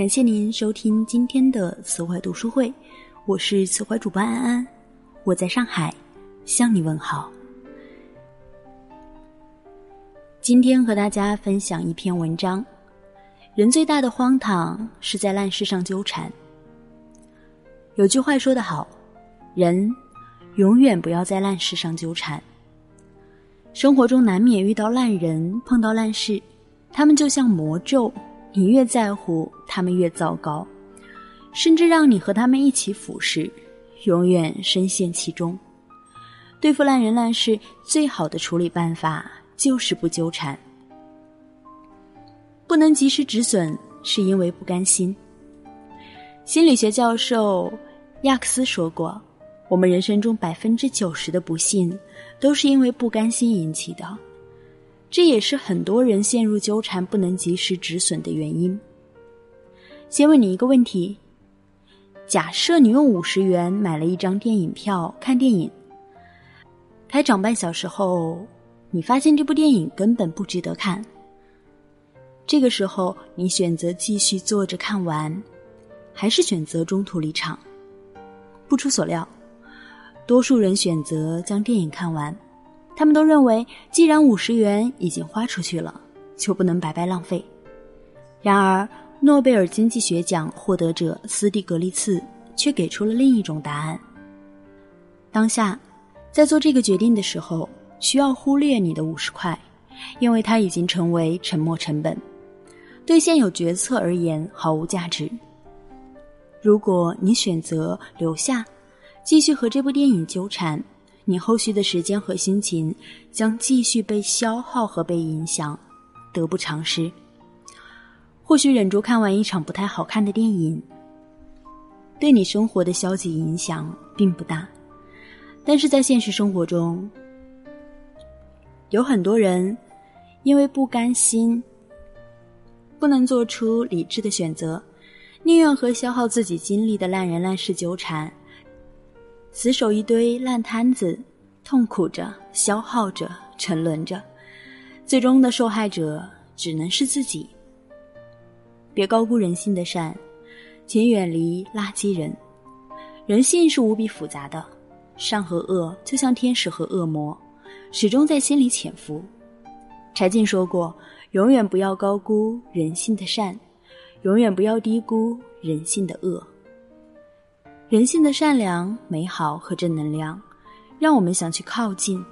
感谢您收听今天的词怀读书会，我是词怀主播安安，我在上海向你问好。今天和大家分享一篇文章：人最大的荒唐是在烂事上纠缠。有句话说得好，人永远不要在烂事上纠缠。生活中难免遇到烂人，碰到烂事，他们就像魔咒，你越在乎，他们越糟糕，甚至让你和他们一起腐蚀，永远深陷其中。对付烂人烂事，最好的处理办法就是不纠缠。不能及时止损，是因为不甘心。心理学教授。亚克斯说过：“我们人生中百分之九十的不幸，都是因为不甘心引起的。这也是很多人陷入纠缠不能及时止损的原因。”先问你一个问题：假设你用五十元买了一张电影票看电影，开场半小时后，你发现这部电影根本不值得看。这个时候，你选择继续坐着看完，还是选择中途离场？不出所料，多数人选择将电影看完。他们都认为，既然五十元已经花出去了，就不能白白浪费。然而，诺贝尔经济学奖获得者斯蒂格利茨却给出了另一种答案。当下，在做这个决定的时候，需要忽略你的五十块，因为它已经成为沉没成本，对现有决策而言毫无价值。如果你选择留下，继续和这部电影纠缠，你后续的时间和心情将继续被消耗和被影响，得不偿失。或许忍住看完一场不太好看的电影，对你生活的消极影响并不大，但是在现实生活中，有很多人因为不甘心，不能做出理智的选择。宁愿和消耗自己精力的烂人烂事纠缠，死守一堆烂摊子，痛苦着、消耗着、沉沦着，最终的受害者只能是自己。别高估人性的善，请远离垃圾人。人性是无比复杂的，善和恶就像天使和恶魔，始终在心里潜伏。柴静说过：“永远不要高估人性的善。”永远不要低估人性的恶。人性的善良、美好和正能量，让我们想去靠近；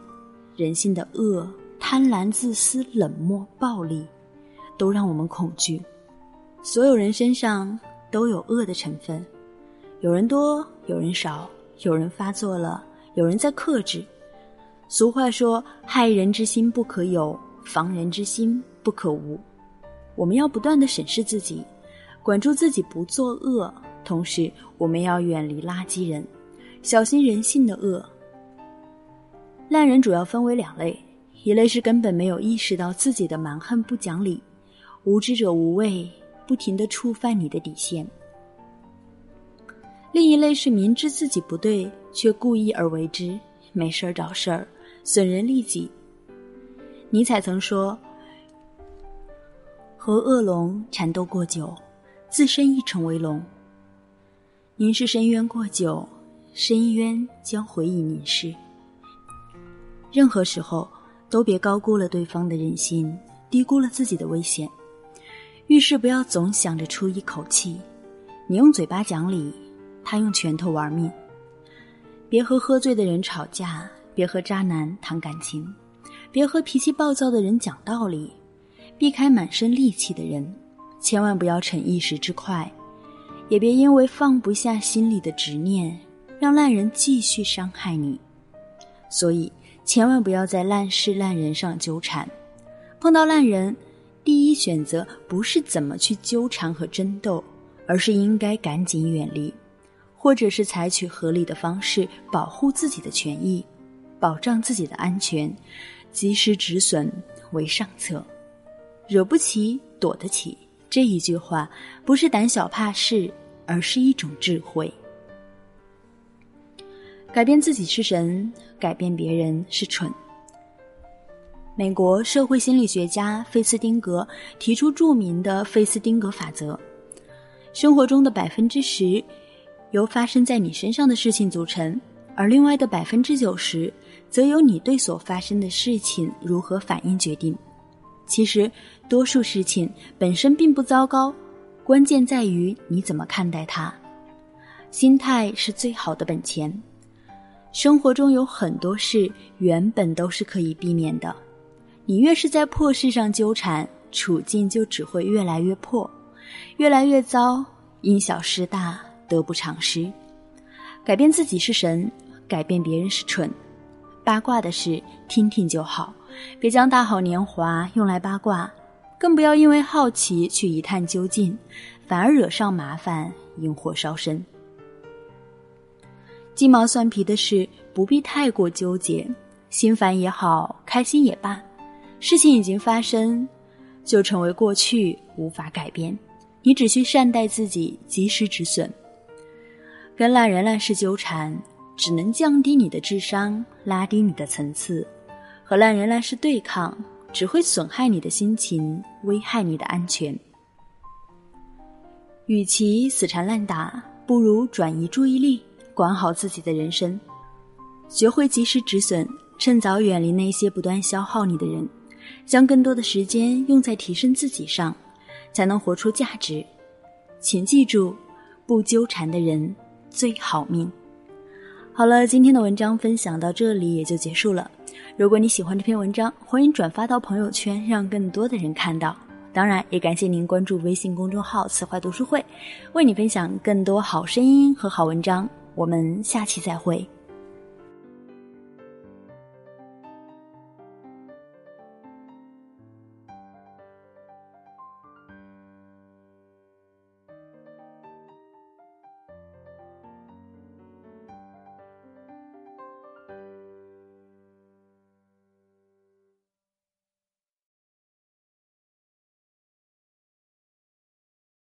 人性的恶、贪婪、自私、冷漠、暴力，都让我们恐惧。所有人身上都有恶的成分，有人多，有人少，有人发作了，有人在克制。俗话说：“害人之心不可有，防人之心不可无。”我们要不断的审视自己。管住自己不作恶，同时我们要远离垃圾人，小心人性的恶。烂人主要分为两类，一类是根本没有意识到自己的蛮横不讲理，无知者无畏，不停的触犯你的底线；另一类是明知自己不对却故意而为之，没事儿找事儿，损人利己。尼采曾说：“和恶龙缠斗过久。”自身亦成为龙。凝视深渊过久，深渊将回以凝视。任何时候都别高估了对方的忍心，低估了自己的危险。遇事不要总想着出一口气，你用嘴巴讲理，他用拳头玩命。别和喝醉的人吵架，别和渣男谈感情，别和脾气暴躁的人讲道理，避开满身戾气的人。千万不要逞一时之快，也别因为放不下心里的执念，让烂人继续伤害你。所以，千万不要在烂事烂人上纠缠。碰到烂人，第一选择不是怎么去纠缠和争斗，而是应该赶紧远离，或者是采取合理的方式保护自己的权益，保障自己的安全，及时止损为上策。惹不起，躲得起。这一句话不是胆小怕事，而是一种智慧。改变自己是神，改变别人是蠢。美国社会心理学家费斯汀格提出著名的费斯汀格法则：生活中的百分之十由发生在你身上的事情组成，而另外的百分之九十则由你对所发生的事情如何反应决定。其实，多数事情本身并不糟糕，关键在于你怎么看待它。心态是最好的本钱。生活中有很多事原本都是可以避免的，你越是在破事上纠缠，处境就只会越来越破，越来越糟。因小失大，得不偿失。改变自己是神，改变别人是蠢。八卦的事听听就好。别将大好年华用来八卦，更不要因为好奇去一探究竟，反而惹上麻烦，引火烧身。鸡毛蒜皮的事不必太过纠结，心烦也好，开心也罢，事情已经发生，就成为过去，无法改变。你只需善待自己，及时止损。跟烂人烂事纠缠，只能降低你的智商，拉低你的层次。和烂人烂事对抗，只会损害你的心情，危害你的安全。与其死缠烂打，不如转移注意力，管好自己的人生，学会及时止损，趁早远离那些不断消耗你的人，将更多的时间用在提升自己上，才能活出价值。请记住，不纠缠的人最好命。好了，今天的文章分享到这里也就结束了。如果你喜欢这篇文章，欢迎转发到朋友圈，让更多的人看到。当然，也感谢您关注微信公众号“词话读书会”，为你分享更多好声音和好文章。我们下期再会。